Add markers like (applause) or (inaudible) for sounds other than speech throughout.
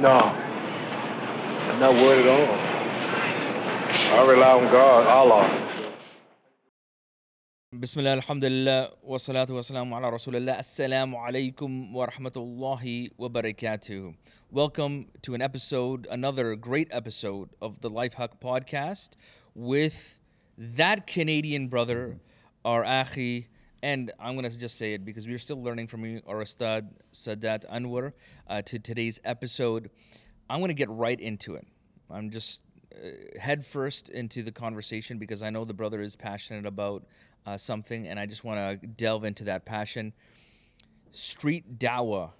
No. I'm not worried at all. I rely on God, Allah. بسم الله الحمد لله والصلاة والسلام على رسول الله السلام عليكم ورحمة الله وبركاته Welcome to an episode, another great episode of the Life Haqq Podcast with that Canadian brother, our Achi and I'm going to just say it because we're still learning from you, our Ustadh Sadat Anwar, uh, to today's episode. I'm going to get right into it. I'm just uh, head first into the conversation because I know the brother is passionate about uh, something, and I just want to delve into that passion. Street dawah,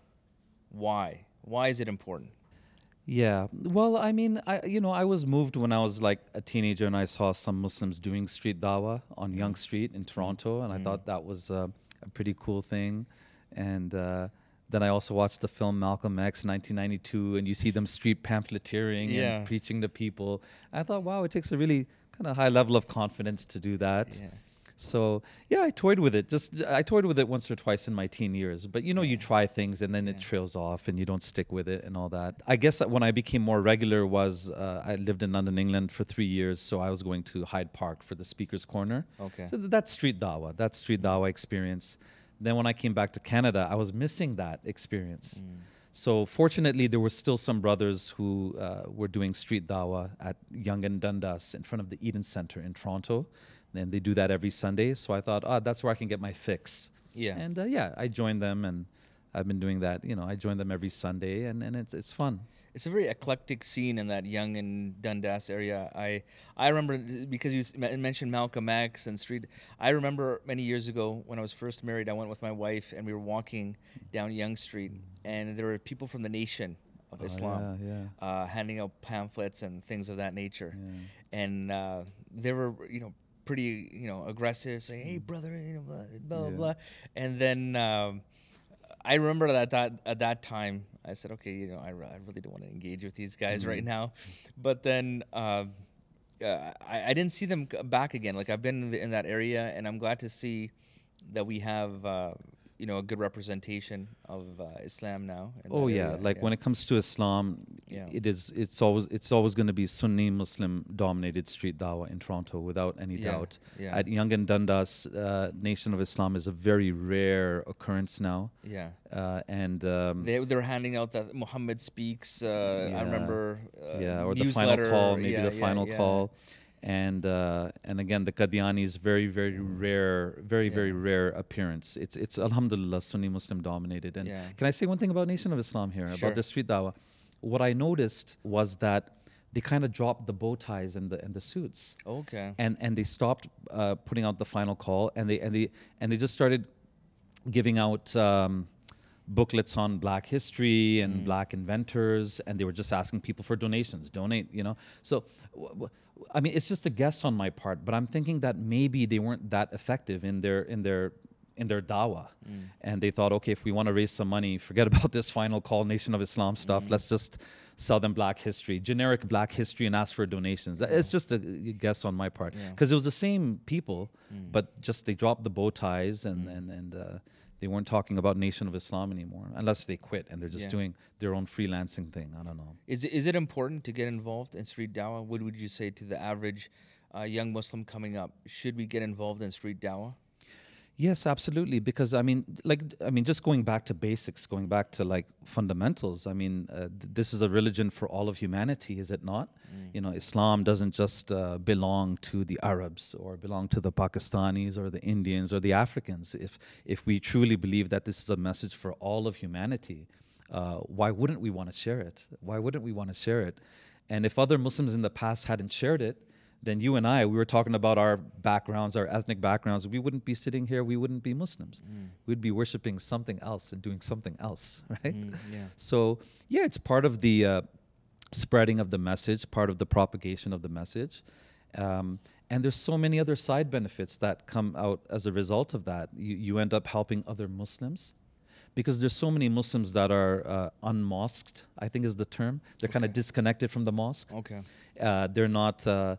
why? Why is it important? Yeah. Well, I mean, I you know, I was moved when I was like a teenager and I saw some Muslims doing street dawah on Yonge Street in Toronto, and I thought that was uh, a pretty cool thing. And uh, then I also watched the film Malcolm X, 1992, and you see them street pamphleteering Yeah. and preaching to people. I thought, wow, it takes a really kind of high level of confidence to do that. Yeah. So yeah, I toyed with it. Just I toyed with it once or twice in my teen years. But you know, you try things and then it trails off, and you don't stick with it and all that. I guess when I became more regular was uh, I lived in London, England for three years, so I was going to Hyde Park for the Speaker's Corner. Okay. So th- that's street dawa. That's street dawa experience. Then when I came back to Canada, I was missing that experience. So fortunately, there were still some brothers who uh, were doing street dawa at Yonge and Dundas in front of the Eaton Centre in Toronto. And they do that every Sunday. So I thought, ah, that's where I can get my fix. Yeah. And uh, yeah, I joined them, and I've been doing that. You know, I join them every Sunday, and, and it's it's fun. It's a very eclectic scene in that Yonge and Dundas area. I I remember because you mentioned Malcolm X and street. I remember many years ago when I was first married, I went with my wife and we were walking down Yonge Street, and there were people from the Nation of Islam Oh, yeah, Uh, handing out pamphlets and things of that nature, and uh, they were you know pretty you know aggressive, saying, "Hey brother," you know, blah blah Yeah. blah, and then. Um, I remember that, that at that time I said, okay, you know, I, re- I really don't want to engage with these guys right now, but then uh, uh, I, I didn't see them back again. Like I've been in, the, in that area, and I'm glad to see that we have uh, you know a good representation of uh, Islam now. Oh yeah, area, like when it comes to Islam, Yeah. it is it's always it's always going to be Sunni Muslim dominated street dawah in Toronto without any Yeah, doubt. yeah. At Yonge and Dundas, uh, Nation of Islam is a very rare occurrence now, yeah. uh, and um, They, they're handing out that Muhammad speaks. Uh, Yeah. I remember. Uh, yeah, or the final call, maybe yeah, the yeah, final yeah. call. And uh, and again, the Qadiani is very very rare, very very rare appearance. It's it's Alhamdulillah Sunni Muslim dominated. And Yeah. can I say one thing about Nation of Islam here Sure. about the street dawah? What I noticed was that they kind of dropped the bow ties and the and the suits Okay. and and they stopped uh, putting out the final call and they and they and they just started giving out um, booklets on black history and mm. black inventors and they were just asking people for donations donate you know? So w- w- i mean it's just a guess on my part but i'm thinking that maybe they weren't that effective in their in their in their dawah mm. and they thought okay if we want to raise some money forget (laughs) about this final call nation of islam stuff mm. let's just sell them black history generic black history and ask for donations. It's just a guess on my part. Yeah. because it was the same people but just they dropped the bow ties and and and uh, they weren't talking about nation of islam anymore unless they quit and they're just Yeah. doing their own freelancing thing i don't know Is it, is it important to get involved in street dawah? What would you say to the average uh, young Muslim coming up? Should we get involved in street dawah? Yes, absolutely. Because I mean, like, I mean, just going back to basics, going back to like fundamentals. I mean, uh, th- this is a religion for all of humanity, is it not? You know, Islam doesn't just uh, belong to the Arabs or belong to the Pakistanis or the Indians or the Africans. If if we truly believe that this is a message for all of humanity, uh, why wouldn't we want to share it? Why wouldn't we want to share it? And if other Muslims in the past hadn't shared it, then you and I, we were talking about our backgrounds, our ethnic backgrounds. We wouldn't be sitting here. We wouldn't be Muslims. We'd be worshiping something else and doing something else, (laughs) right? Mm, yeah. So yeah, it's part of the uh, spreading of the message, part of the propagation of the message. Um, and there's so many other side benefits that come out as a result of that. You, you end up helping other Muslims because there's so many Muslims that are uh, unmosqued, I think is the term. They're kind of disconnected from the mosque. Okay. Uh, they're not, uh,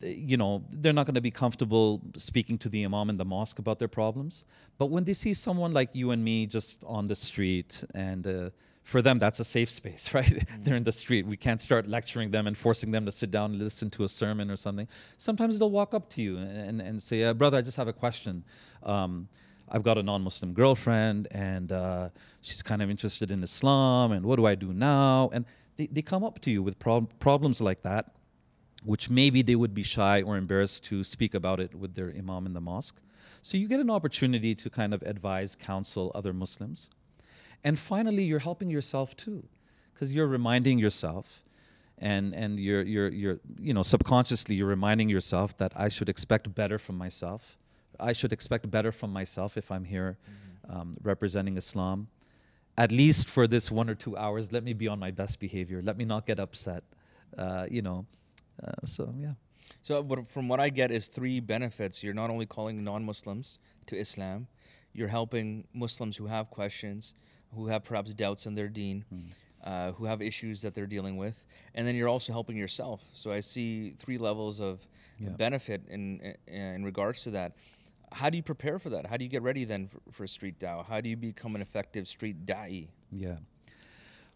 you know, they're not going to be comfortable speaking to the imam in the mosque about their problems. But when they see someone like you and me just on the street and uh, for them that's a safe space (laughs) right? They're in the street. We can't start lecturing them and forcing them to sit down and listen to a sermon or something. Sometimes they'll walk up to you and, and say uh, brother i just have a question. Um, i've got a non-muslim girlfriend and uh, she's kind of interested in islam and what do i do now? And they, they come up to you with prob- problems like that which maybe they would be shy or embarrassed to speak about it with their imam in the mosque. So you get an opportunity to kind of advise counsel other muslims. And finally you're helping yourself too because you're reminding yourself and and you're you're you're you know subconsciously you're reminding yourself that I should expect better from myself. I should expect better from myself if I'm here mm-hmm. um, representing Islam. At least for this one or two hours let me be on my best behavior. Let me not get upset uh, you know uh, so yeah so from what I get is three benefits you're not only calling non-Muslims to Islam you're helping Muslims who have questions who have perhaps doubts in their deen, mm. uh, who have issues that they're dealing with, and then you're also helping yourself. So I see three levels of yeah. benefit in, in, in regards to that. How do you prepare for that? How do you get ready then for, for street dawah? How do you become an effective street da'i? Yeah.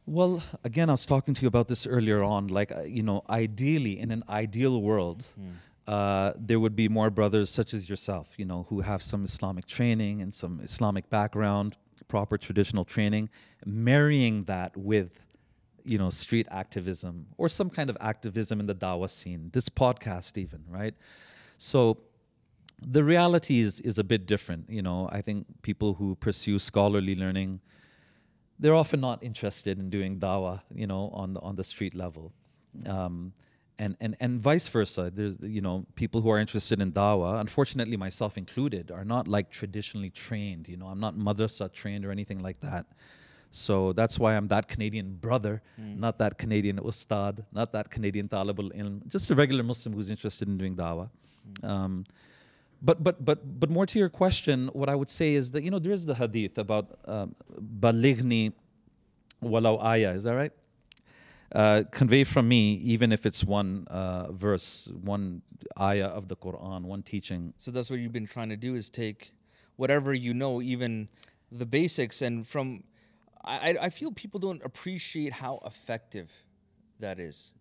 Well, again, I was talking to you about this earlier on. Like, uh, you know, ideally, in an ideal world, mm. uh, there would be more brothers such as yourself, you know, who have some Islamic training and some Islamic background, proper traditional training, marrying that with you know street activism or some kind of activism in the dawah scene this podcast even right so the reality is is a bit different you know i think people who pursue scholarly learning they're often not interested in doing dawah you know on the on the street level um, and, and, and vice versa. There's you know people who are interested in dawah, unfortunately myself included, are not like traditionally trained. You know, I'm not madrasa trained or anything like that. So that's why I'm that Canadian brother, mm. not that Canadian ustad, not that Canadian talibul ilm, just a regular Muslim who's interested in doing dawah. Mm. Um, but but but but more to your question, what I would say is that you know there is the hadith about um, balighni walau ayah. Is that right? uh, convey from me, even if it's one uh, verse, one ayah of the Quran, one teaching. So that's what you've been trying to do is take whatever you know, even the basics, and from. I, I feel people don't appreciate how effective that is.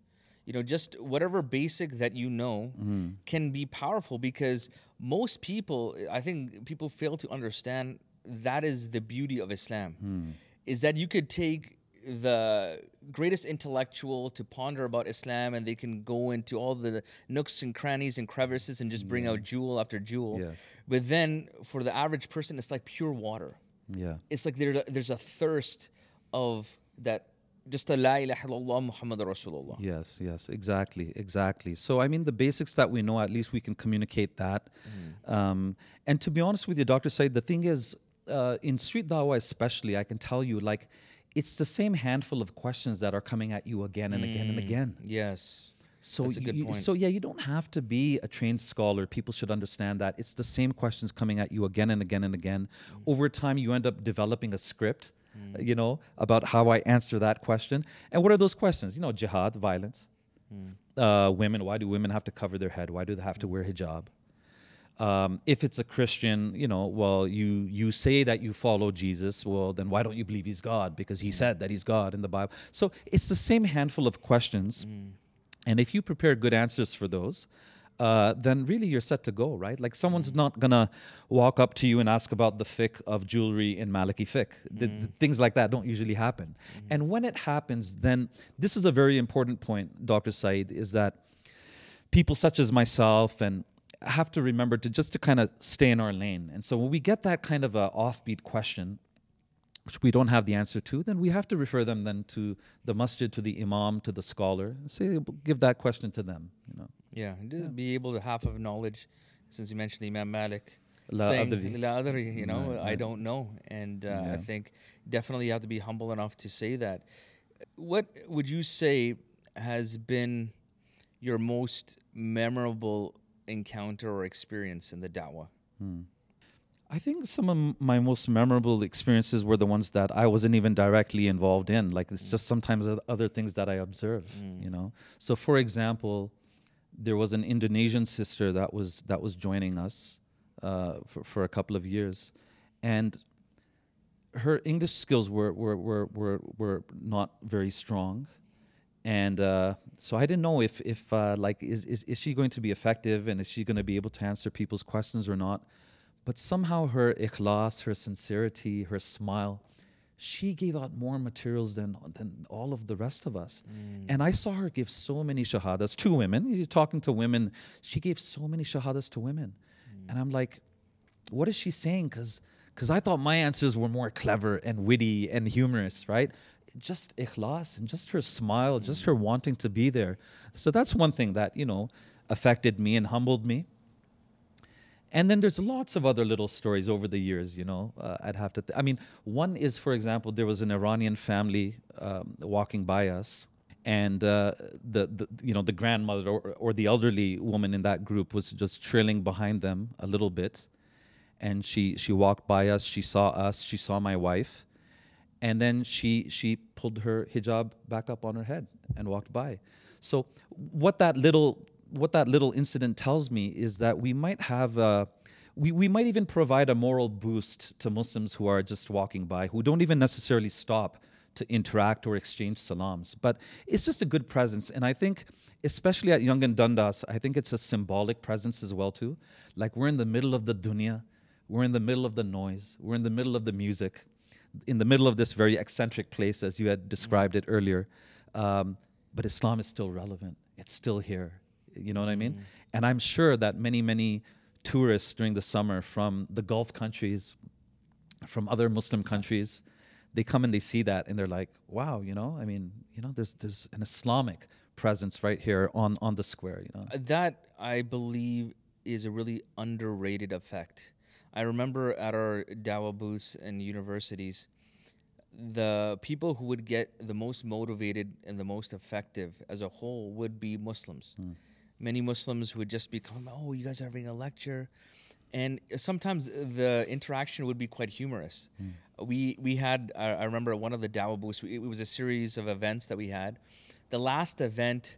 You know, just whatever basic that you know mm. can be powerful because most people, I think people fail to understand that is the beauty of Islam. Mm. Is that you could take the greatest intellectual to ponder about Islam and they can go into all the nooks and crannies and crevices and just bring yeah. out jewel after jewel. Yes. But then for the average person, it's like pure water. Yeah. It's like there, there's a thirst of that just a la ilaha illallah Muhammad Rasulullah. Yes, yes, exactly, exactly. So I mean, the basics that we know, at least we can communicate that. Mm. Um, and to be honest with you, Dr. Syed, the thing is, uh, in street dawah especially, I can tell you, like, it's the same handful of questions that are coming at you again and mm, again and mm, again. Yes. So you, so yeah, you don't have to be a trained scholar. People should understand that it's the same questions coming at you again and again and again. Mm. Over time, you end up developing a script, mm. you know, about how I answer that question. And what are those questions? You know, jihad, violence. Mm. Uh, women. Why do women have to cover their head? Why do they have to wear hijab? Um, if it's a Christian, you know, well, you you say that you follow Jesus. Well, then why don't you believe he's God? Because he mm. said that he's God in the Bible. So it's the same handful of questions, mm. and if you prepare good answers for those, uh, then really you're set to go, right? Like someone's mm. not gonna walk up to you and ask about the fiqh of jewelry in Maliki fiqh. The, the mm. things like that don't usually happen. Mm. And when it happens, then this is a very important point, Dr. Syed, is that people such as myself and have to remember to just to kind of stay in our lane. And so when we get that kind of a offbeat question, which we don't have the answer to, then we have to refer them then to the masjid, to the imam, to the scholar, say give that question to them. You know. Yeah, just yeah. be able to half of knowledge, since you mentioned Imam Malik. La saying, La adri, you know, right, right. I don't know. And uh, yeah. I think definitely you have to be humble enough to say that. What would you say has been your most memorable encounter or experience in the da'wah? Hmm. I think some of my most memorable experiences were the ones that I wasn't even directly involved in. Like it's just sometimes other things that I observe, mm. you know. So, for example, there was an Indonesian sister that was that was joining us uh, for for a couple of years, and her English skills were were were were, were not very strong, and uh, so I didn't know if if uh, like is, is is she going to be effective and is she going to be able to answer people's questions or not? But somehow her ikhlas, her sincerity, her smile, she gave out more materials than than all of the rest of us. Mm. And I saw her give so many shahadas to women. You're talking to women. She gave so many shahadas to women, mm. and I'm like, what is she saying? Because because I thought my answers were more clever and witty and humorous, right? Just ikhlas and just her smile, just mm. her wanting to be there. So that's one thing that, you know, affected me and humbled me. And then there's lots of other little stories over the years, you know. Uh, I'd have to, th- I mean, one is, for example, there was an Iranian family um, walking by us, and uh, the, the, you know, the grandmother or, or the elderly woman in that group was just trailing behind them a little bit and she she walked by us she saw us she saw my wife and then she she pulled her hijab back up on her head and walked by so what that little what that little incident tells me is that we might have uh, we, we might even provide a moral boost to Muslims who are just walking by, who don't even necessarily stop to interact or exchange salams. But it's just a good presence. And I think, especially at Yonge and Dundas, I think it's a symbolic presence as well too. Like we're in the middle of the dunya, we're in the middle of the noise, we're in the middle of the music, in the middle of this very eccentric place, as you had described it earlier. Um, but Islam is still relevant. It's still here. You know what I mean? Mm-hmm. And I'm sure that many, many tourists during the summer from the Gulf countries, from other Muslim countries, they come and they see that and they're like, wow, you know, I mean, you know, there's there's an Islamic presence right here on on the square, you know. That I believe is a really underrated effect. I remember at our Dawa booths and universities, the people who would get the most motivated and the most effective as a whole would be Muslims. Hmm. Many Muslims would just become, oh, you guys are having a lecture. And sometimes the interaction would be quite humorous. We we had I I remember one of the Dawa booths. It was a series of events that we had. The last event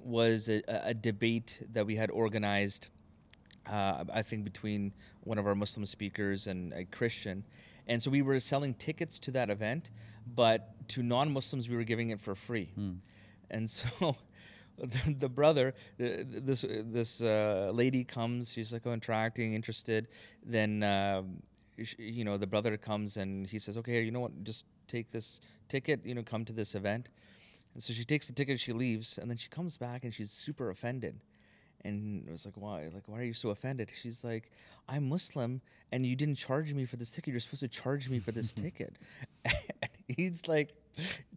was a, a debate that we had organized uh, I think between one of our Muslim speakers and a Christian. And so we were selling tickets to that event, but to non Muslims, we were giving it for free. And (laughs) so the, (laughs) the brother, the, this, this uh, lady comes, she's like, oh, interacting, interested. Then, sh- you know, the brother comes and he says, okay, you know what, just take this ticket, you know, come to this event. And so she takes the ticket, she leaves, and then she comes back and she's super offended. And it was like, why? Like, why are you so offended? She's like, I'm Muslim, and you didn't charge me for this ticket. You're supposed to charge me for this (laughs) ticket. And (laughs) (laughs) he's like,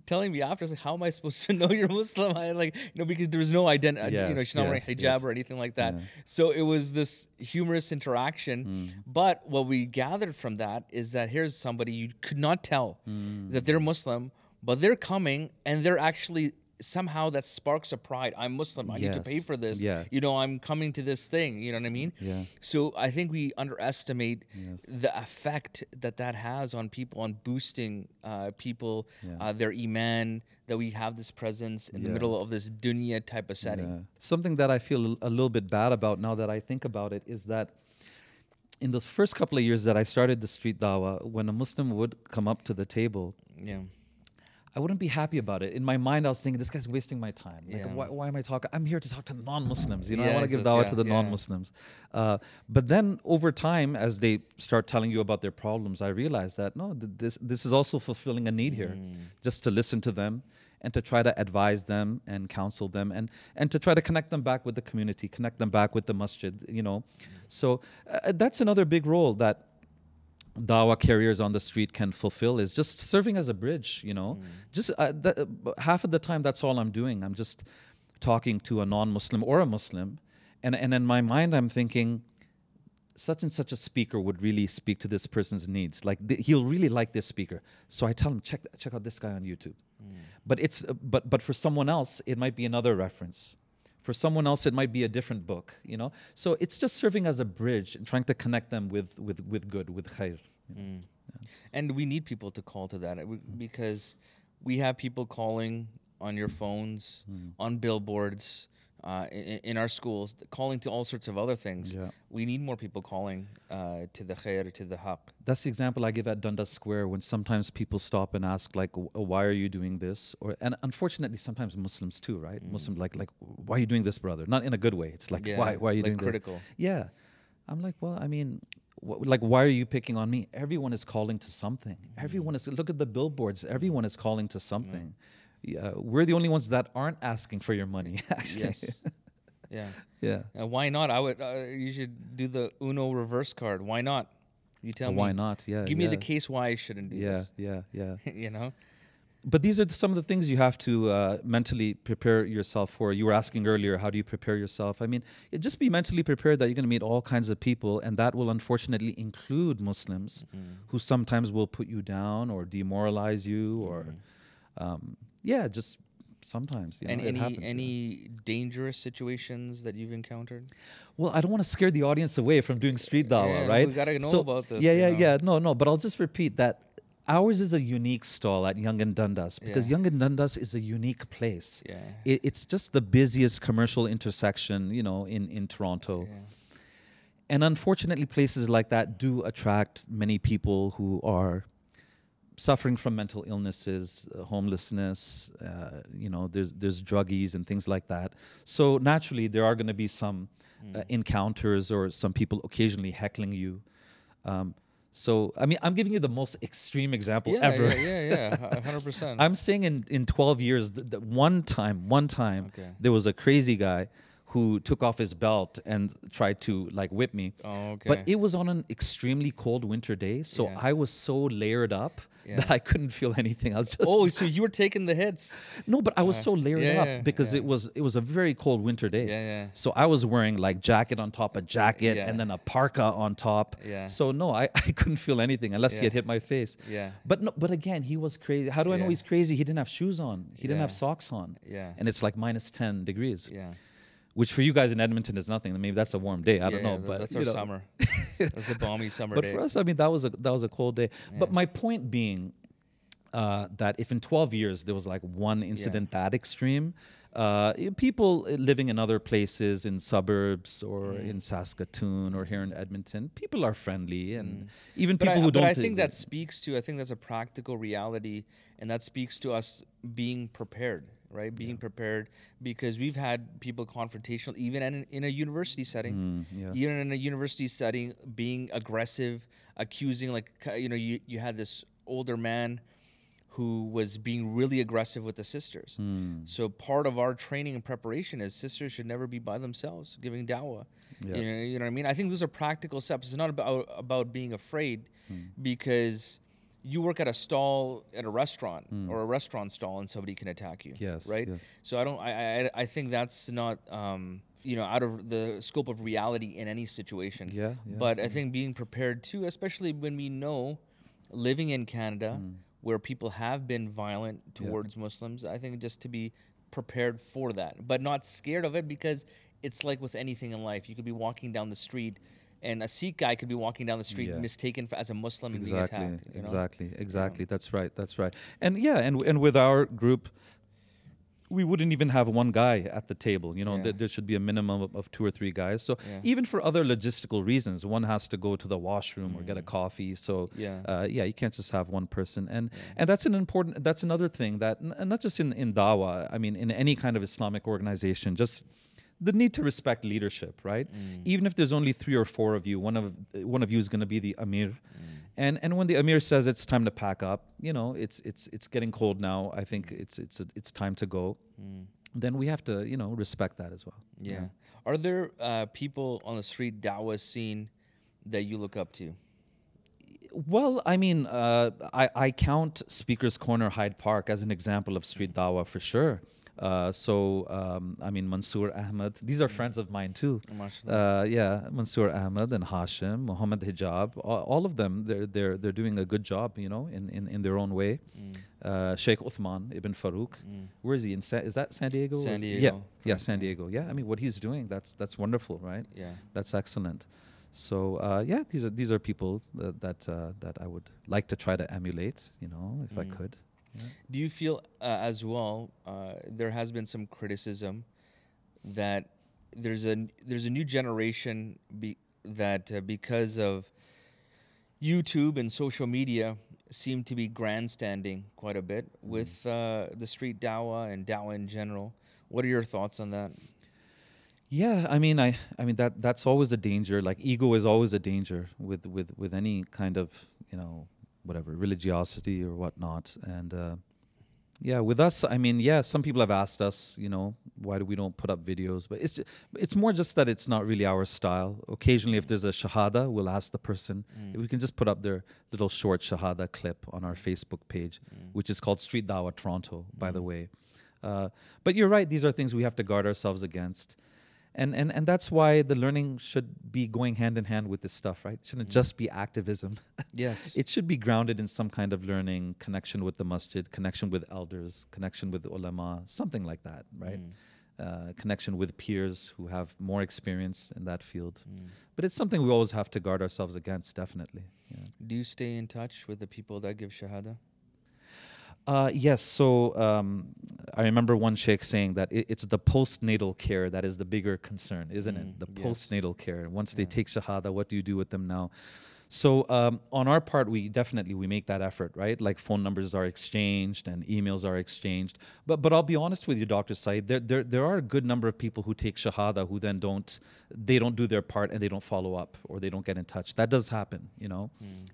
telling me after, I was like, how am I supposed to (laughs) know you're Muslim? I like, you know, because there's no identity. you know, she's not wearing yes, hijab yes. or anything like that. Yeah. So it was this humorous interaction. Mm. But what we gathered from that is that here's somebody you could not tell Mm. that they're Muslim, but they're coming and they're actually somehow that sparks a pride. I'm Muslim. I need to pay for this. Yeah. You know, I'm coming to this thing. You know what I mean? Yeah. So I think we underestimate Yes. the effect that that has on people, on boosting uh, people, Yeah. uh, their iman, that we have this presence in the middle of this dunya type of setting. Yeah. Something that I feel a little bit bad about now that I think about it is that in those first couple of years that I started the street dawah, when a Muslim would come up to the table, Yeah. I wouldn't be happy about it. In my mind, I was thinking, this guy's wasting my time. Like, Yeah. why, why am I talking? I'm here to talk to the non-Muslims. You know, I want to give dawah yeah, to the yeah. non-Muslims. Uh, but then over time, as they start telling you about their problems, I realized that no, th- this this is also fulfilling a need here, Mm. just to listen to them and to try to advise them and counsel them and and to try to connect them back with the community, connect them back with the masjid. You know, so uh, that's another big role that dawah carriers on the street can fulfill is just serving as a bridge you know? Just uh, th- uh, half of the time that's all i'm doing. I'm just talking to a non-muslim or a muslim. And and in my mind i'm thinking such and such a speaker would really speak to this person's needs. Like th- he'll really like this speaker. So i tell him check check out this guy on youtube. But it's uh, but but for someone else it might be another reference for someone else it might be a different book you know? So it's just serving as a bridge and trying to connect them with with with good with khair you know. Mm. And we need people to call to that. Because we have people calling on your phones, mm. on billboards, uh, in, in our schools, calling to all sorts of other things. Yeah. We need more people calling uh, to the khair, to the haqq. That's the example I give at Dundas Square when sometimes people stop and ask like, "Why are you doing this?" Or and unfortunately, sometimes Muslims too, right? Muslims like like, "Why are you doing this, brother?" Not in a good way. It's like, Yeah, "Why? Why are you like doing critical. this?" Yeah, I'm like, well, I mean. wh- Like, why are you picking on me? Everyone is calling to something. Mm. Everyone is. Look at the billboards. Everyone is calling to something. Yeah, we're the only ones that aren't asking for your money. (laughs) Actually, Yes. yeah. (laughs) yeah. Uh, why not? I would. Uh, you should do the Uno reverse card. Why not? You tell me. Why not? Yeah. Give me the case why I shouldn't do Yeah, this. yeah, yeah. Yeah. (laughs) you know. But these are the, some of the things you have to uh, mentally prepare yourself for. You were asking earlier, how do you prepare yourself? I mean, just be mentally prepared that you're going to meet all kinds of people, and that will unfortunately include Muslims Mm-hmm. who sometimes will put you down or demoralize you, or um, yeah, just sometimes. You know, and any happens, you know. any dangerous situations that you've encountered? Well, I don't want to scare the audience away from doing street dawa, Yeah, right? we gotta know about this, Yeah, you yeah, know. yeah. No, no, but I'll just repeat that ours is a unique stall at Yonge and Dundas because Yeah. Yonge and Dundas is a unique place. Yeah. It, it's just the busiest commercial intersection, you know, in in Toronto. Yeah. And unfortunately, places like that do attract many people who are suffering from mental illnesses, uh, homelessness. Uh, you know, there's there's druggies and things like that. So naturally, there are going to be some uh, encounters or some people occasionally heckling you. Um, so I mean, I'm giving you the most extreme example Yeah, ever. yeah, yeah, yeah, hundred percent. (laughs) I'm saying in, in 12 years, th- th- one time, one time, Okay. there was a crazy guy who took off his belt and tried to like whip me. Oh, okay. But it was on an extremely cold winter day, so Yeah. I was so layered up Yeah. that I couldn't feel anything. I was just oh, so you were taking the hits? no, but I was uh, so layered yeah, up because yeah. it was it was a very cold winter day. Yeah, yeah. So I was wearing like jacket on top of jacket and then a parka on top. Yeah. So no, I, (laughs) I couldn't feel anything unless he had hit my face. Yeah. But no, but again, he was crazy. How do I know he's crazy? He didn't have shoes on. He didn't have socks on. Yeah. And it's like minus ten degrees. Yeah. Which for you guys in Edmonton is nothing. Maybe that's a warm day. I don't know. But that's our know. summer. (laughs) that's a balmy summer But day. for us, I mean, that was a that was a cold day. But my point being uh, that if in 12 years there was like one incident that extreme, uh, people living in other places in suburbs or Mm. in Saskatoon or here in Edmonton, people are friendly and even Mm. But people I, who but don't. But I think thi- that speaks to I think that's a practical reality, and that speaks to us being prepared, right? Being prepared because we've had people confrontational, even in, in a university setting, Mm, yes. even in a university setting, being aggressive, accusing like you know you you had this older man who was being really aggressive with the sisters. Hmm. So part of our training and preparation is sisters should never be by themselves giving dawah. Yeah. You, know, you know what I mean? I think those are practical steps. It's not about about being afraid Hmm. because you work at a stall at a restaurant or a restaurant stall and somebody can attack you. Yes, Right? yes. So I don't I I, I think that's not um you know out of the scope of reality in any situation. Yeah, yeah, But I think being prepared too, especially when we know living in Canada Hmm. where people have been violent towards Muslims, I think just to be prepared for that, but not scared of it because it's like with anything in life. You could be walking down the street and a Sikh guy could be walking down the street Yeah. mistaken for, as a Muslim and exactly being attacked. you know? exactly exactly that's right that's right and yeah and and with our group we wouldn't even have one guy at the table you know Yeah. there, there should be a minimum of, of two or three guys so Yeah. even for other logistical reasons one has to go to the washroom or get a coffee so Mm. Yeah. uh, yeah you can't just have one person and and that's an important that's another thing that n- and not just in in dawa i mean in any kind of islamic organization just the need to respect leadership, right? Mm. Even if there's only three or four of you, one of one of you is going to be the amir, Mm. and and when the amir says it's time to pack up, you know, it's it's it's getting cold now. I think Mm. it's it's it's time to go. Then we have to you know respect that as well. Yeah. Are there uh, people on the street dawah scene that you look up to? Well, I mean, uh, I, I count Speaker's Corner Hyde Park as an example of street dawah for sure. Uh, so, um, I mean, Mansoor Ahmed, these are friends of mine too. Uh, yeah, Mansoor Ahmed and Hashim, Muhammad Hijab, all, all of them, they're, they're, they're doing a good job, you know, in, in, in their own way. Uh, Sheikh Uthman ibn Farouk, where is he? In Sa- is that San Diego? San is- Yeah, yeah, San Diego. Yeah, I mean, what he's doing, that's, that's wonderful, right? Yeah. That's excellent. So uh, yeah, these are these are people that that, uh, that I would like to try to emulate. You know, if I Mm. Do you feel uh, as well? Uh, there has been some criticism that there's a there's a new generation be, that uh, because of YouTube and social media seem to be grandstanding quite a bit with uh, the street dawa and dawa in general. What are your thoughts on that? Yeah, I mean, I, I mean that that's always a danger. Like ego is always a danger with with with any kind of you know whatever religiosity or whatnot. And uh, yeah, with us, I mean, yeah, some people have asked us, you know, why do we don't put up videos? But it's it's more just that it's not really our style. Occasionally, if there's a shahada, we'll ask the person if we can just put up their little short shahada clip on our Facebook page, which is called Street Dawa Toronto, by the way. Uh, but you're right; these are things we have to guard ourselves against and and and that's why the learning should be going hand in hand with this stuff right? It shouldn't mm-hmm. just be activism. (laughs) Yes. it should be grounded in some kind of learning connection with the masjid connection with elders connection with ulama something like that right? Mm. Uh, connection with peers who have more experience in that field. Mm. But it's something we always have to guard ourselves against definitely yeah. Do you stay in touch with the people that give shahada? Uh, yes. So um, I remember one sheikh saying that it, it's the postnatal care that is the bigger concern, isn't it? The yes. postnatal care. Once they take shahada, what do you do with them now? So um, on our part, we definitely we make that effort, right? Like phone numbers are exchanged and emails are exchanged. But but I'll be honest with you, Doctor Syed, there, there there are a good number of people who take shahada who then don't they don't do their part and they don't follow up or they don't get in touch. That does happen, you know.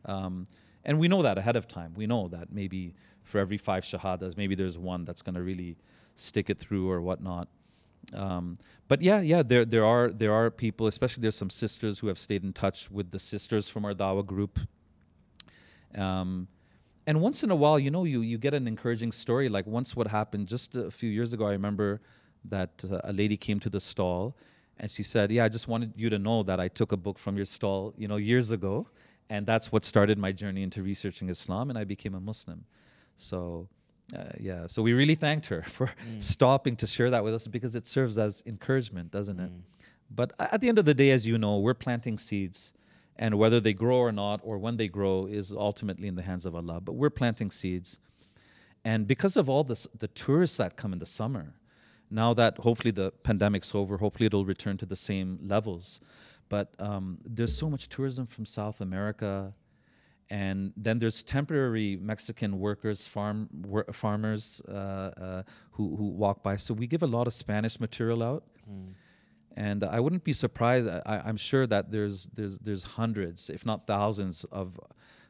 Um, and we know that ahead of time. We know that maybe for every five shahadas, maybe there's one that's going to really stick it through or whatnot. Um, but yeah, yeah, there there are there are people, especially there's some sisters who have stayed in touch with the sisters from our Dawa group. Um, and once in a while, you know, you you get an encouraging story. Like once, what happened just a few years ago, I remember that uh, a lady came to the stall, and she said, "Yeah, I just wanted you to know that I took a book from your stall, you know, years ago, and that's what started my journey into researching Islam, and I became a Muslim." So. Uh, yeah, so we really thanked her (laughs) for stopping to share that with us because it serves as encouragement, doesn't it? But at the end of the day, as you know, we're planting seeds, and whether they grow or not, or when they grow, is ultimately in the hands of Allah. But we're planting seeds, and because of all this, the tourists that come in the summer, now that hopefully the pandemic's over, hopefully it'll return to the same levels. But um, there's so much tourism from South America, and then there's temporary Mexican workers, farm wor- farmers uh, uh, who who walk by. So we give a lot of Spanish material out, and I wouldn't be surprised. I, I'm sure that there's there's there's hundreds, if not thousands, of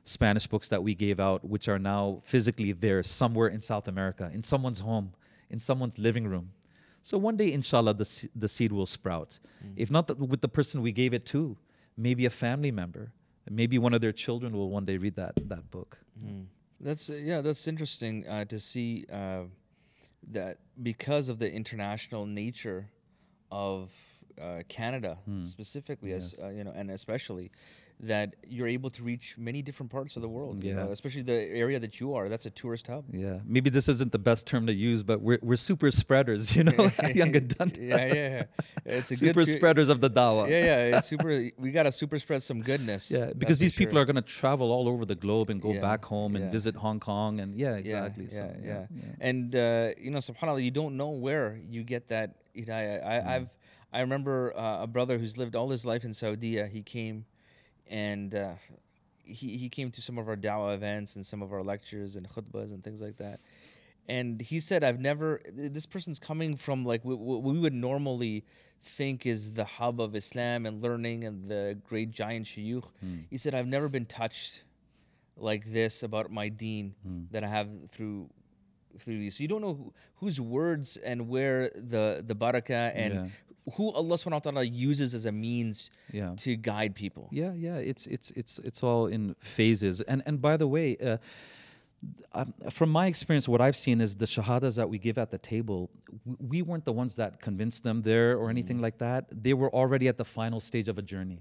Spanish books that we gave out, which are now physically there somewhere in South America, in someone's home, in someone's living room. So one day, inshallah, the the seed will sprout. If not the, with the person we gave it to, maybe a family member, maybe one of their children will one day read that that book. That's uh, yeah, that's interesting uh, to see uh, that because of the international nature of uh, Canada specifically, as Yes. uh, you know, and especially that you're able to reach many different parts of the world. you know, especially the area that you are. That's a tourist hub. Yeah, maybe this isn't the best term to use, but we're we're super spreaders, (laughs) you know, Adanta. (laughs) yeah, yeah, yeah. It's a super good su- spreaders of the dawah. Yeah, yeah. It's (laughs) super. We gotta super spread some goodness. Yeah, because these people sure. are going to travel all over the globe and go Yeah, back home and yeah. visit Hong Kong and yeah, Yeah, exactly. Yeah, so, yeah, And uh, you know, subhanallah, you don't know where you get that hidayah. I, Mm. I've I remember uh, a brother who's lived all his life in Saudi. He came, and uh, he he came to some of our dawah events and some of our lectures and khutbahs and things like that. And he said, "I've never. This person's coming from like what we would normally think is the hub of Islam and learning and the great giant shuyukh." Hmm. He said, "I've never been touched like this about my deen Hmm. that I have through through these. So you don't know who, whose words and where the the barakah and Yeah. Who Allah subhanahu wa ta'ala uses as a means Yeah. to guide people. Yeah, yeah, it's it's it's it's all in phases. And and by the way, uh, um, from my experience, what I've seen is the shahadas that we give at the table. w- We weren't the ones that convinced them there or anything like that. They were already at the final stage of a journey.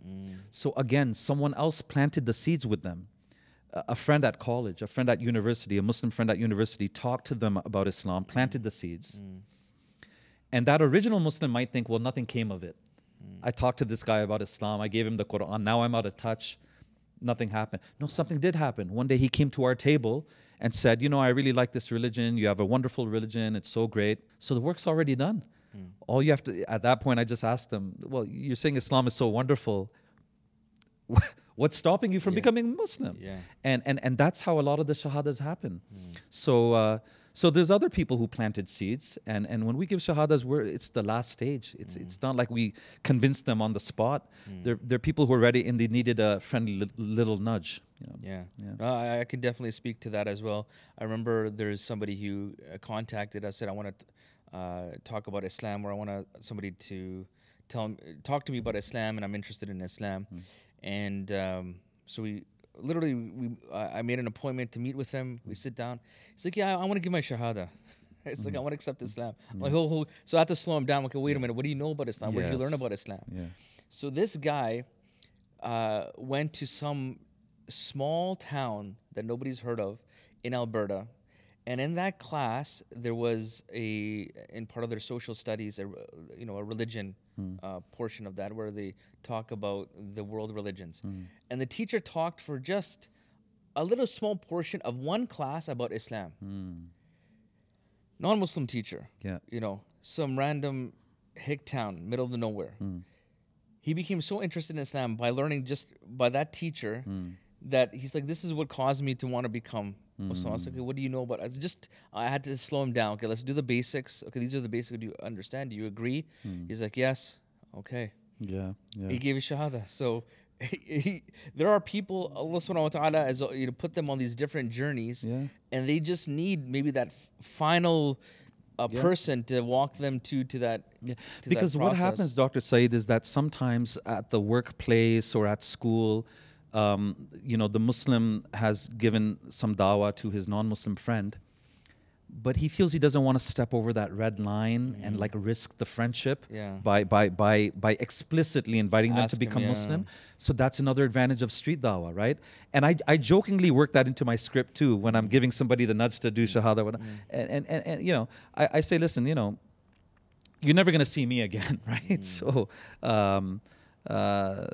So again, someone else planted the seeds with them. A a friend at college, a friend at university, a Muslim friend at university talked to them about Islam, planted the seeds. And that original Muslim might think, well, nothing came of it. I talked to this guy about Islam. I gave him the Quran. Now I'm out of touch. Nothing happened. No, something did happen. One day he came to our table and said, You know, I really like this religion. You have a wonderful religion. It's so great. So the work's already done. All you have to at that point, I just asked him, "Well, you're saying Islam is so wonderful. (laughs) What's stopping you from Yeah. becoming Muslim?" Yeah. and and and that's how a lot of the shahadas happen. So uh, so there's other people who planted seeds, and and when we give shahadas, we're it's the last stage. It's it's not like we convince them on the spot. They're they're people who are ready and they needed a friendly li- little nudge. You know? Yeah, Yeah. No, I, can definitely speak to that as well. I remember there's somebody who uh, contacted us said I want to uh, talk about Islam, or I want somebody to tell talk to me about Islam, and I'm interested in Islam, and um, so we literally we I I made an appointment to meet with him. We sit down. He's like, yeah, I, want to give my shahada. (laughs) It's like I want to accept Islam. I'm Like, oh, oh, so I have to slow him down. Okay, wait a minute. What do you know about Islam? Where did you learn about Islam? Yeah. So this guy uh, went to some small town that nobody's heard of in Alberta, and in that class there was a in part of their social studies, a, you know, a religion Mm. uh, portion of that where they talk about the world religions, mm. and the teacher talked for just a little small portion of one class about Islam. Mm. Non-Muslim teacher Yeah. you know, some random hick town, middle of the nowhere. He became so interested in Islam by learning just by that teacher that he's like, this is what caused me to want to become Muslim. I was like, okay, what do you know about? It's just I had to slow him down. Okay, let's do the basics. Okay, these are the basics. Do you understand? Do you agree? He's like, yes. Okay. Yeah. Yeah. He gave a shahada. (laughs) So (laughs) he, there are people Allah subhanahu wa ta'ala has uh, you know put them on these different journeys Yeah. and they just need maybe that f- final uh, Yeah. person to walk them to to that Yeah. to that Because what happens, Dr. Syed, is that sometimes at the workplace or at school, um, you know, the Muslim has given some dawah to his non-Muslim friend, but he feels he doesn't want to step over that red line and like risk the friendship. Yeah. by by by by explicitly inviting them Ask to him, become yeah. Muslim. So that's another advantage of street dawah, right? And I, I jokingly work that into my script too when I'm giving somebody the nudge to do shahada. Mm. what- And, and, and, and you know, I, I say, listen, you know, you're never going to see me again, (laughs) right? So, um, uh,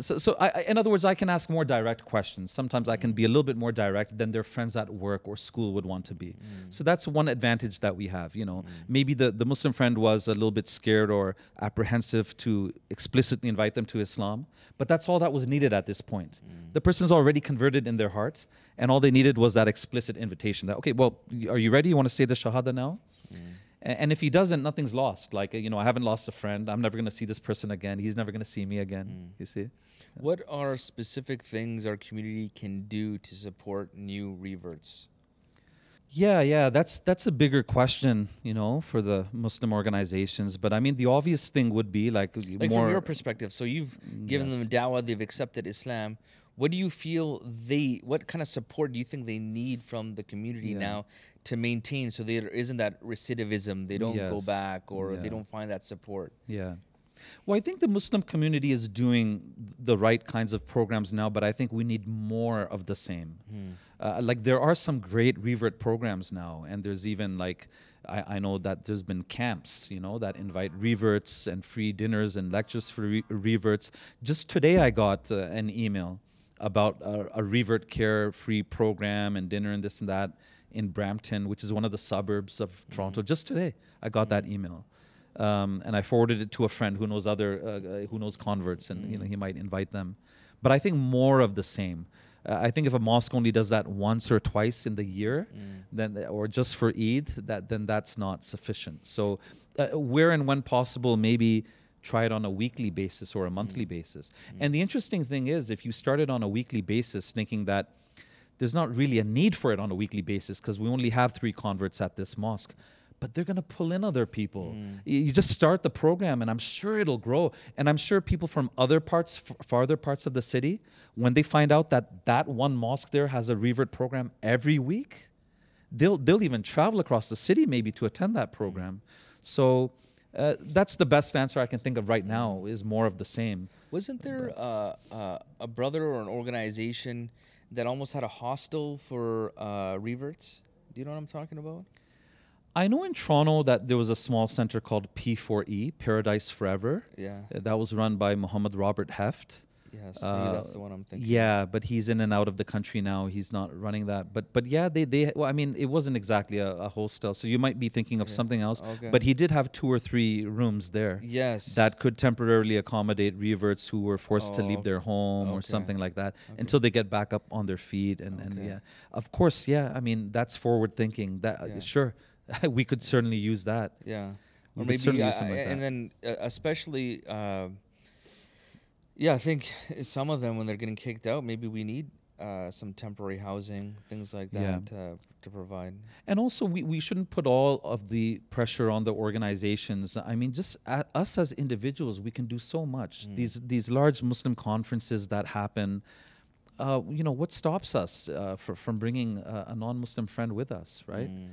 so, so I, in other words, I can ask more direct questions. Sometimes I can be a little bit more direct than their friends at work or school would want to be. Mm. So that's one advantage that we have. You know, mm. maybe the, the Muslim friend was a little bit scared or apprehensive to explicitly invite them to Islam, but that's all that was needed at this point. Mm. The person's already converted in their heart, and all they needed was that explicit invitation. That okay, well, are you ready? You want to say the shahada now? And if he doesn't, nothing's lost. Like, you know, I haven't lost a friend. I'm never going to see this person again. He's never going to see me again. Mm. You see? What are specific things our community can do to support new reverts? Yeah, yeah, that's that's a bigger question, you know, for the Muslim organizations. But I mean, the obvious thing would be like, Like more. from your perspective, so you've mm, given them dawah, they've accepted Islam. What do you feel they? What kind of support do you think they need from the community Yeah. now to maintain so there isn't that recidivism? They don't go back or they don't find that support. Yeah. Well, I think the Muslim community is doing the right kinds of programs now, but I think we need more of the same. Uh, like there are some great revert programs now, and there's even like I, I know that there's been camps, you know, that invite reverts and free dinners and lectures for re- reverts. Just today, I got uh, an email about a, a revert care free program and dinner and this and that in Brampton, which is one of the suburbs of Toronto. Just today, I got that email um, and I forwarded it to a friend who knows other uh, uh, who knows converts, and you know he might invite them. But I think more of the same. Uh, I think if a mosque only does that once or twice in the year, then or just for Eid, that then that's not sufficient. So, uh, where and when possible, maybe try it on a weekly basis or a monthly basis. And the interesting thing is, if you started on a weekly basis, thinking that there's not really a need for it on a weekly basis because we only have three converts at this mosque. But they're going to pull in other people. Y- You just start the program, and I'm sure it'll grow. And I'm sure people from other parts, f- farther parts of the city, when they find out that that one mosque there has a revert program every week, they'll they'll even travel across the city maybe to attend that program. So uh, that's the best answer I can think of right now. Is more of the same. Wasn't there uh, uh, a brother or an organization that almost had a hostel for uh, reverts? Do you know what I'm talking about? I know in Toronto that there was a small center called P4E, Paradise Forever. Yeah. That was run by Muhammad Robert Heft. Yes, maybe that's the one I'm thinking. Uh, Yeah, but he's in and out of the country now. He's not running that. But but yeah, they they. Well, I mean, it wasn't exactly a, a hostel, so you might be thinking of Yeah. something else. Okay. But he did have two or three rooms there. Yes. That could temporarily accommodate reverts who were forced to Oh, leave their okay. home or something like that Okay. until they get back up on their feet. And, and yeah, of course, yeah. I mean, that's forward thinking. That Yeah. (laughs) sure, (laughs) we could certainly use that. Yeah. Or maybe, uh, like and that. then uh, especially, uh, yeah, I think some of them when they're getting kicked out, maybe we need uh, some temporary housing, things like that, Yeah. to, to provide. And also, we, we shouldn't put all of the pressure on the organizations. I mean, just a us as individuals, we can do so much. Mm. These these large Muslim conferences that happen, uh, you know, what stops us uh, for, from bringing a, a non-Muslim friend with us, right? Mm.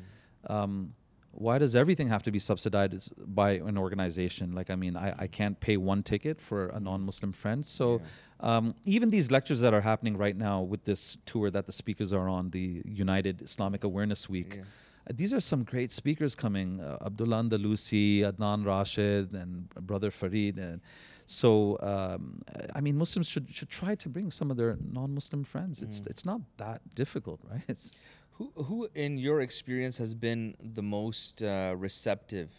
Um, why does everything have to be subsidized by an organization? Like, I mean, I, I can't pay one ticket for a non-Muslim friend. So, um, even these lectures that are happening right now with this tour that the speakers are on, the United Islamic Awareness Week, Yeah. uh, these are some great speakers coming. Uh, Abdullah Andalusi, Adnan Rashid, and brother Farid. And so, um, I mean, Muslims should should try to bring some of their non-Muslim friends. It's Mm. it's not that difficult, right? (laughs) It's Who, who in your experience has been the most uh, receptive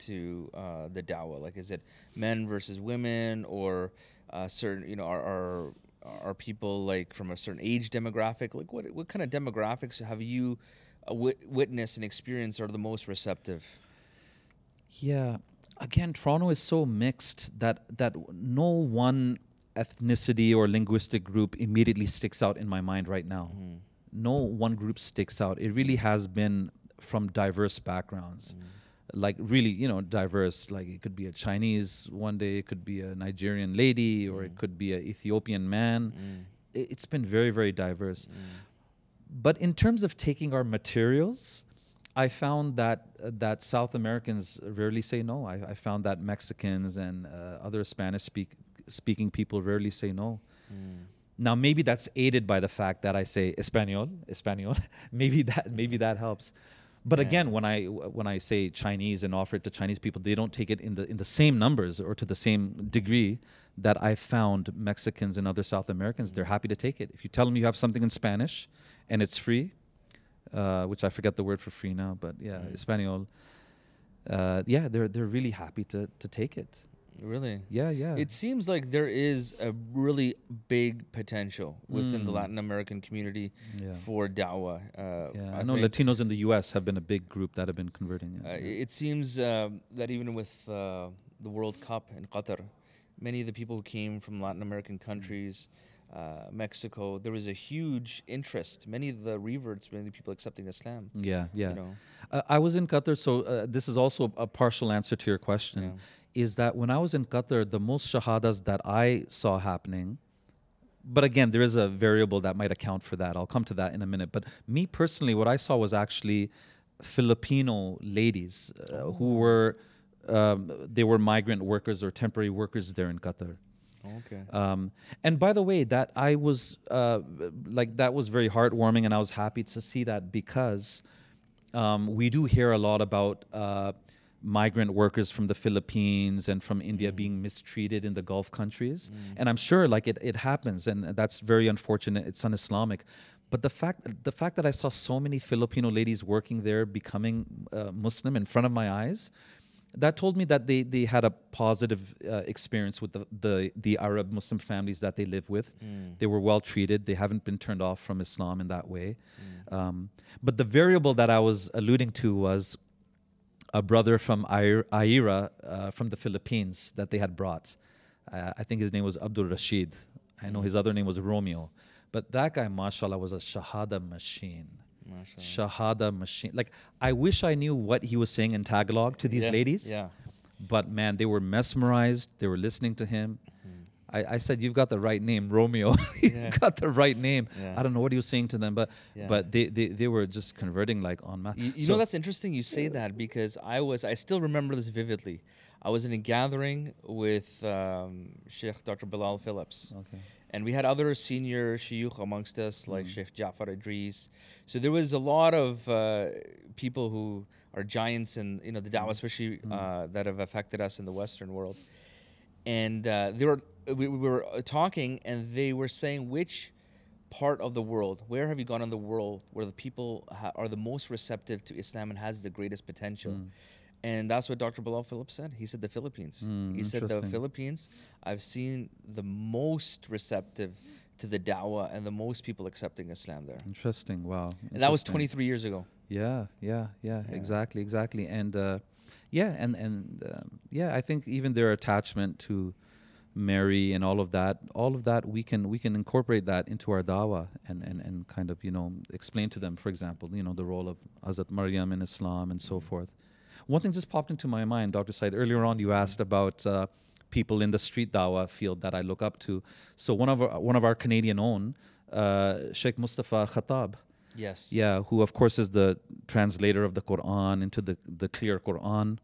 to uh, the dawah? Like, is it men versus women, or uh, certain, you know, are, are are people like from a certain age demographic? Like, what what kind of demographics have you uh, wit- witnessed and experienced are the most receptive? Yeah. Again, Toronto is so mixed that that no one ethnicity or linguistic group immediately sticks out in my mind right now. Mm-hmm. No one group sticks out. It really has been from diverse backgrounds. Like really, you know, diverse. Like it could be a Chinese one day, it could be a Nigerian lady, or it could be an Ethiopian man. It- It's been very, very diverse. But in terms of taking our materials, I found that uh, that South Americans rarely say no. I, I found that Mexicans and uh, other Spanish speak, speaking people rarely say no. Now maybe that's aided by the fact that I say Espanol, Espanol. (laughs) maybe that maybe that helps. But Yeah. again, when I when I say Chinese and offer it to Chinese people, they don't take it in the in the same numbers or to the same degree that I found Mexicans and other South Americans. They're happy to take it. If you tell them you have something in Spanish and it's free, uh, which I forget the word for free now, but yeah, Mm. Espanol. Uh, yeah, they're they're really happy to to take it. Really? Yeah, yeah. It seems like there is a really big potential within the Mm. Latin American community Yeah. for dawah. Uh, yeah, I, know Latinos in the U.S. have been a big group that have been converting. Uh, it seems um, that even with uh, the World Cup in Qatar, many of the people who came from Latin American countries, uh, Mexico, there was a huge interest. Many of the reverts, many people accepting Islam. yeah, yeah. You know, Uh, I was in Qatar, so uh, this is also a partial answer to your question. Yeah. Is that when I was in Qatar, the most shahadas that I saw happening, but again, there is a variable that might account for that. I'll come to that in a minute. But me personally, what I saw was actually Filipino ladies uh, who were um, they were migrant workers or temporary workers there in Qatar. Okay. Um, and by the way, that I was uh, like that was very heartwarming, and I was happy to see that because um, we do hear a lot about uh, migrant workers from the Philippines and from India being mistreated in the Gulf countries, and I'm sure like it, it happens, and that's very unfortunate. It's un-Islamic. But the fact the fact that I saw so many Filipino ladies working there, becoming uh, Muslim in front of my eyes, that told me that they, they had a positive uh, experience with the, the, the Arab Muslim families that they live with. They were well treated. They haven't been turned off from Islam in that way. Um, but the variable that I was alluding to was a brother from Air- Aira uh, from the Philippines that they had brought. Uh, I think his name was Abdul Rashid. I know his other name was Romeo. But that guy, mashallah, was a shahada machine. Mashallah. Shahada machine. Like, I wish I knew what he was saying in Tagalog to these Yeah, ladies. Yeah. But man, they were mesmerized. They were listening to him. Mm-hmm. I, I said, "You've got the right name, Romeo. (laughs) You've Yeah. got the right name." Yeah. I don't know what he was saying to them, but Yeah. but they, they, they were just converting like on mass. You, you know that's interesting. You say that because I was I still remember this vividly. I was in a gathering with um, Sheikh Dr. Bilal Phillips, okay. and we had other senior shuyukh amongst us, like Mm. Sheikh Jafar Idris. So there was a lot of uh, people who are giants in you know the Mm. dawah, especially uh, that have affected us in the Western world. and uh, they were we, we were uh, talking, and they were saying which part of the world, where have you gone in the world where the people ha- are the most receptive to Islam and has the greatest potential? Mm. And that's what Dr. Bilal Phillips said. He said the Philippines. Mm, he said the. Philippines. I've seen the most receptive to the dawah and the most people accepting Islam there. Interesting. Wow. And that was 23 years ago. Yeah, yeah, yeah, Yeah. exactly, exactly, and uh, yeah, and and um, yeah, I think even their attachment to Mary and all of that, all of that, we can we can incorporate that into our dawah and and and kind of you know explain to them, for example, you know the role of Hazrat Maryam in Islam and so forth. One thing just popped into my mind, Dr. Syed. Earlier on, you asked about. Uh, people in the street dawah field that I look up to. So one of our, one of our Canadian own, uh, Sheikh Mustafa Khattab, Yes. yeah, who of course is the translator of the Quran into the the clear Quran,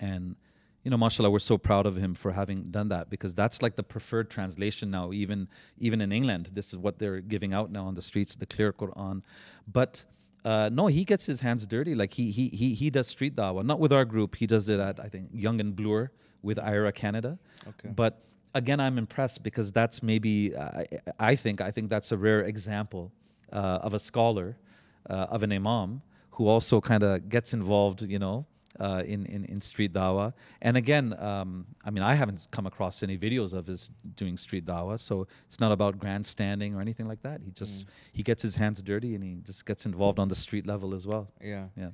and you know, mashallah, we're so proud of him for having done that because that's like the preferred translation now. Even even in England, this is what they're giving out now on the streets, the clear Quran. But uh, no, he gets his hands dirty. Like he he he he does street dawah, not with our group. He does it at I think Yonge and Bloor with iERA Canada. Okay. But again, I'm impressed because that's maybe I I think I think that's a rare example uh, of a scholar, uh, of an imam who also kind of gets involved, you know, uh, in, in in street dawa. And again, um, I mean, I haven't come across any videos of his doing street dawa, so it's not about grandstanding or anything like that. He just he gets his hands dirty and he just gets involved on the street level as well. Yeah. Yeah.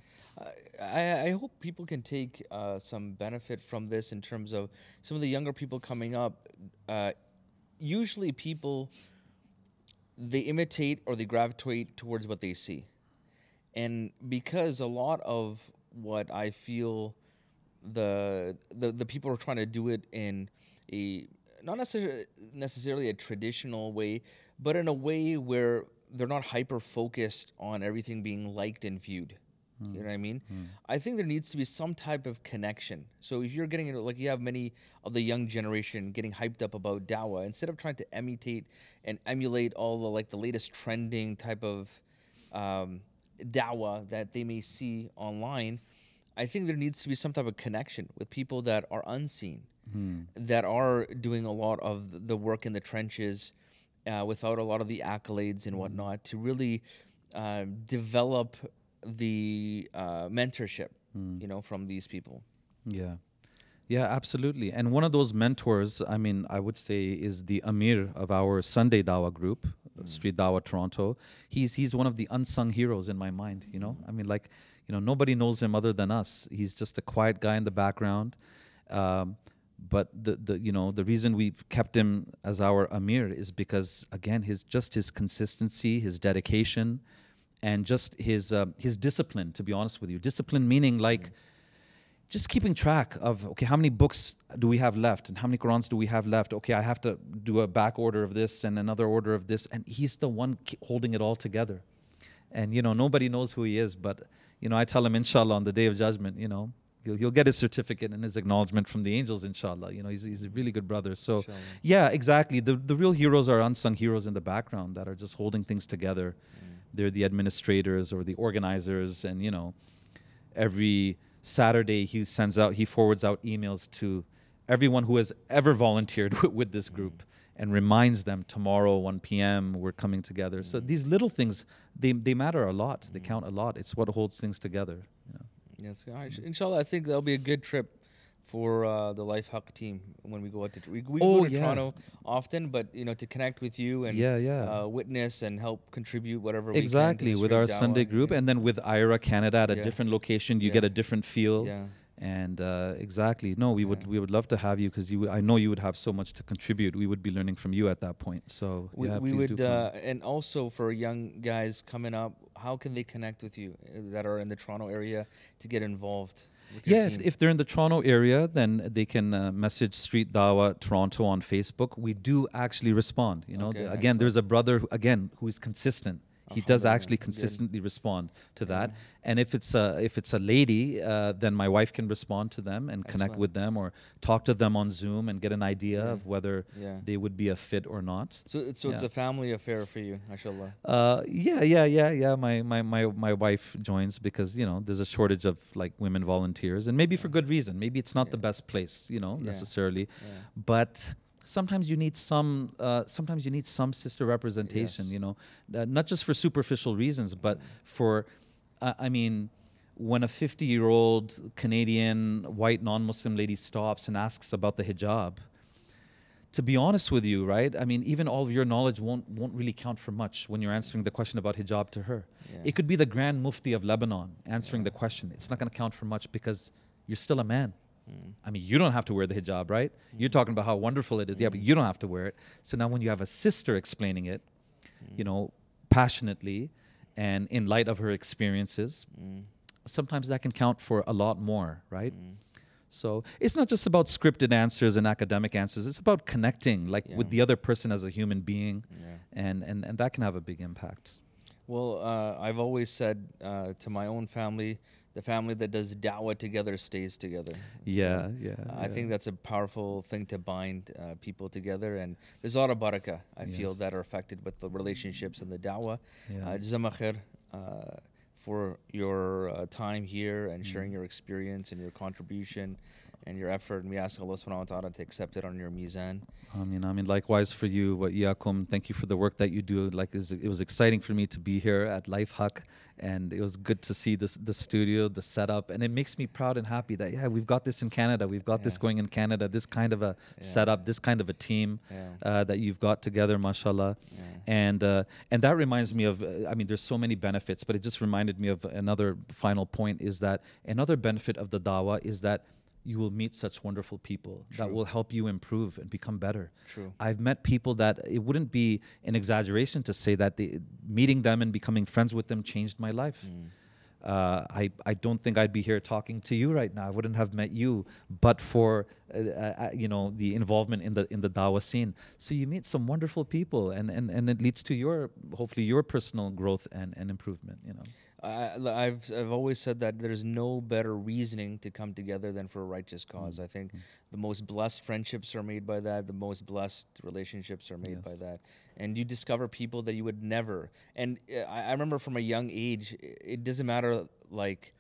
I, I hope people can take uh, some benefit from this in terms of some of the younger people coming up. Uh, usually, people they imitate or they gravitate towards what they see, and because a lot of what I feel the the, the people are trying to do it in a not necessarily necessarily a traditional way, but in a way where they're not hyper focused on everything being liked and viewed. You know what I mean? I think there needs to be some type of connection. So if you're getting like you have many of the young generation getting hyped up about Dawa, instead of trying to imitate and emulate all the like the latest trending type of um, Dawa that they may see online, I think there needs to be some type of connection with people that are unseen, that are doing a lot of the work in the trenches uh, without a lot of the accolades and whatnot to really uh, develop the uh, mentorship, you know, from these people. Yeah. Yeah, absolutely. And one of those mentors, I mean, I would say is the Amir of our Sunday Dawa group, Street Dawa Toronto. He's he's one of the unsung heroes in my mind, you know? I mean, like, you know, nobody knows him other than us. He's just a quiet guy in the background. Um, but the, the you know the reason we've kept him as our Amir is because again his just his consistency, his dedication, and just his uh, his discipline. To be honest with you, discipline meaning like just keeping track of okay how many books do we have left and how many qurans do we have left? Okay i have to do a back order of this and another order of this. And he's the one holding it all together. And you know nobody knows who he is but you know i tell him inshallah on the day of judgment you know he'll, he'll get his certificate and his acknowledgement from the angels inshallah. You know he's, he's a really good brother. So Inshallah. yeah exactly. The, the real heroes are unsung heroes in the background that are just holding things together. Mm. They're the administrators or the organizers and you know every Saturday he sends out, he forwards out emails to everyone who has ever volunteered with, (laughs) with this group and reminds them tomorrow 1 p.m. we're coming together. So these little things they they matter a lot. They mm. count a lot. It's what holds things together. You know. Yes, all right. inshallah, I think that'll be a good trip for uh, the Life Haqq team when we go out to we, we Oh, go to yeah. Toronto often, but you know to connect with you and Yeah, yeah. Uh, witness and help contribute whatever we Exactly with our. Sunday group, Yeah. and then with iERA Canada at a Yeah. different location, you get a different feel. Yeah. And uh, exactly, no, we would we would love to have you because you. I know you would have so much to contribute. We would be learning from you at that point. So we, yeah, we would uh, and also for young guys coming up, how can they connect with you uh, that are in the Toronto area to get involved? Yeah, if, if they're in the Toronto area, then they can uh, message Street Dawa Toronto on Facebook. We do actually respond. You know, Okay, The- again, excellent. there's a brother again who is consistent. He does actually good. consistently respond to that. And if it's a if it's a lady, uh, then my wife can respond to them and connect with them or talk to them on Zoom and get an idea Yeah. of whether Yeah. they would be a fit or not. So, it's- so it's a family affair for you, mashallah. Uh, yeah, yeah, yeah, yeah. My, my, my, my wife joins because you know there's a shortage of like women volunteers, and maybe for good reason. Maybe it's not the best place, you know, Yeah. necessarily, Yeah. but sometimes you need some. Uh, sometimes you need some sister representation, Yes. you know, uh, not just for superficial reasons, but for, uh, I mean. When a 50 year old Canadian white non Muslim lady stops and asks about the hijab, to be honest with you, right? I mean, even all of your knowledge won't won't really count for much when you're answering the question about hijab to her. Yeah. It could be the Grand Mufti of Lebanon answering the question. It's not going to count for much because you're still a man. Mm. I mean, you don't have to wear the hijab, right? You're talking about how wonderful it is. Yeah, but you don't have to wear it. So now when you have a sister explaining it, you know, passionately and in light of her experiences, Mm. sometimes that can count for a lot more, right? So it's not just about scripted answers and academic answers. It's about connecting, like with the other person as a human being, Yeah. and and and that can have a big impact. Well, uh, I've always said uh, to my own family, the family that does da'wah together stays together. Yeah, So, yeah, I yeah. think that's a powerful thing to bind uh, people together, and there's a lot of barakah I feel that are affected with the relationships and the da'wah. Yeah. Uh, uh, for your uh, time here and Mm. sharing your experience and your contribution and your effort. And we ask Allah subhanahu wa ta'ala to accept it on your mizan. I mean, I mean, likewise for you, what Yakum. Thank you for the work that you do. Like, it was, it was exciting for me to be here at Life Haqq, and it was good to see this the studio, the setup, and it makes me proud and happy that yeah, we've got this in Canada. We've got this going in Canada. This kind of a Yeah. setup, this kind of a team Yeah. uh, that you've got together, mashallah. Yeah. And uh, and that reminds me of. Uh, I mean, there's so many benefits, but it just reminded me of another final point. Is that another benefit of the dawah is that you will meet such wonderful people that will help you improve and become better. True. I've met people that it wouldn't be an exaggeration to say that the, meeting them and becoming friends with them changed my life. Mm. Uh, I, I don't think I'd be here talking to you right now. I wouldn't have met you, but for uh, uh, you know the involvement in the in the Dawa scene. So you meet some wonderful people, and, and, and it leads to your hopefully your personal growth and, and improvement. You know. I, I've I've always said that there's no better reasoning to come together than for a righteous Mm. cause. I think the most blessed friendships are made by that. The most blessed relationships are made by that, and you discover people that you would never. And uh, I, I remember from a young age, it doesn't matter like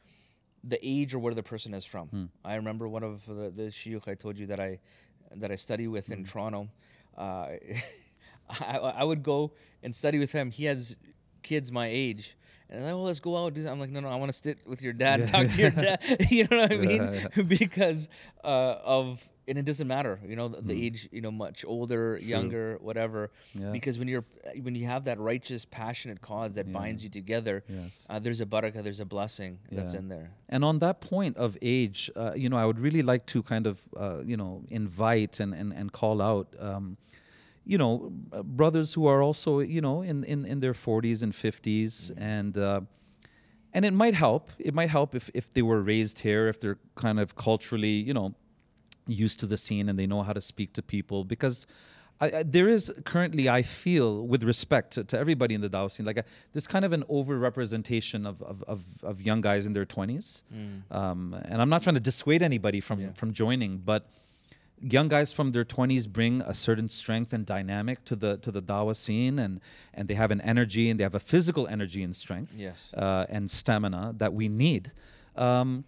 the age or where the person is from. Hmm. I remember one of the, the shiuk I told you that I that I study with Hmm. in Toronto. Uh, (laughs) I, I would go and study with him. He has kids my age. And they're like, well, let's go out. I'm like, no, no, I want to sit with your dad Yeah. talk to your dad. (laughs) you know what I (laughs) mean? Yeah, (laughs) because uh, of, and it doesn't matter, you know, the, the Mm. age, you know, much older, younger, whatever. Yeah. Because when you're, when you have that righteous, passionate cause that binds you together, Yes. uh, there's a barakah, there's a blessing that's in there. And on that point of age, uh, you know, I would really like to kind of, uh, you know, invite and, and, and call out, um, you know, uh, brothers who are also, you know, in, in, in their 40s and 50s. And, uh, and it might help. It might help if, if they were raised here, if they're kind of culturally, you know, used to the scene and they know how to speak to people. Because I, I, there is currently, I feel, with respect to, to everybody in the Dawa scene, like a, there's kind of an over-representation of, of, of, of young guys in their 20s. Um, and I'm not trying to dissuade anybody from, Yeah. from joining, but young guys from their 20s bring a certain strength and dynamic to the to the dawa scene and and they have an energy and they have a physical energy and strength Yes. uh, and stamina that we need um,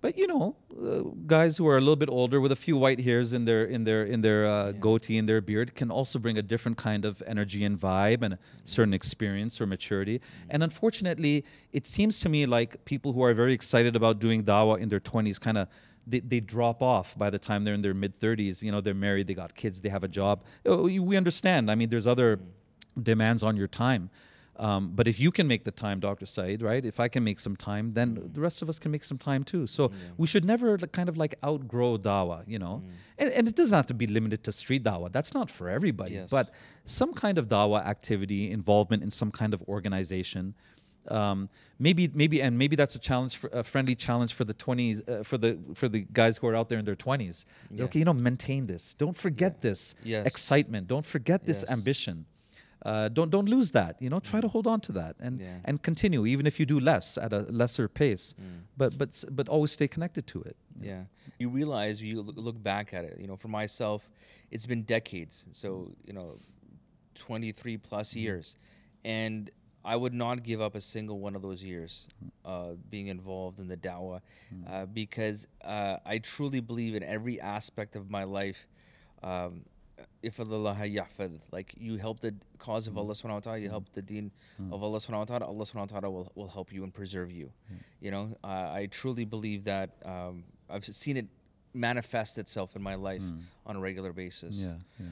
but you know uh, guys who are a little bit older with a few white hairs in their in their in their uh, Yeah. goatee and their beard can also bring a different kind of energy and vibe and a certain experience or maturity and unfortunately it seems to me like people who are very excited about doing dawa in their 20s kind of they, they drop off by the time they're in their mid 30s you know they're married they got kids they have a job Oh, we understand i mean there's other mm. demands on your time um, but if you can make the time, Dr. Syed, right? If I can make some time, then mm. the rest of us can make some time too. So we should never like, kind of like outgrow dawa, you know? Mm. And, and it doesn't have to be limited to street dawa. That's not for everybody. Yes. But some kind of dawa activity, involvement in some kind of organization. Um, maybe, maybe, and maybe that's a challenge for a friendly challenge for the twenties, uh, for the for the guys who are out there in their twenties. Yes. Okay, you know, maintain this. Don't forget this Yes. excitement. Don't forget this Yes. ambition uh, don't don't lose that. You know, try to hold on to that and Yeah. and continue, even if you do less at a lesser pace. But but but always stay connected to it. Yeah. You realize you look look back at it. You know, for myself, it's been decades. So, you know, 23 plus years. And I would not give up a single one of those years uh, being involved in the dawah uh, because uh, I truly believe in every aspect of my life. Um, if Allah yahfad, like you help the cause of Allah subhanahu wa ta'ala, you help the deen of Allah subhanahu wa ta'ala, Allah subhanahu wa ta'ala will, will help you and preserve you. You know, uh, I truly believe that um, I've seen it manifest itself in my life on a regular basis. Yeah, yeah.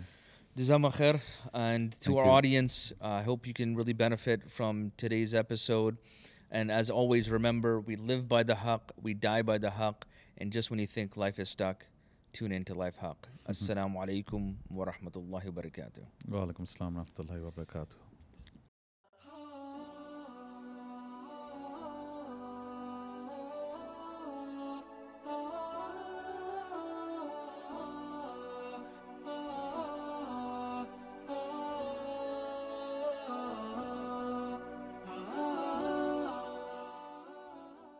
Khair. And to Thank our you. audience, uh, I hope you can really benefit from today's episode. And as always, remember we live by the haqq, we die by the haqq. And just when you think life is stuck, tune into Life Haqq. Assalamu alaikum wa rahmatullahi wa barakatuh. Wa alaikum assalam wa rahmatullahi wa barakatuh.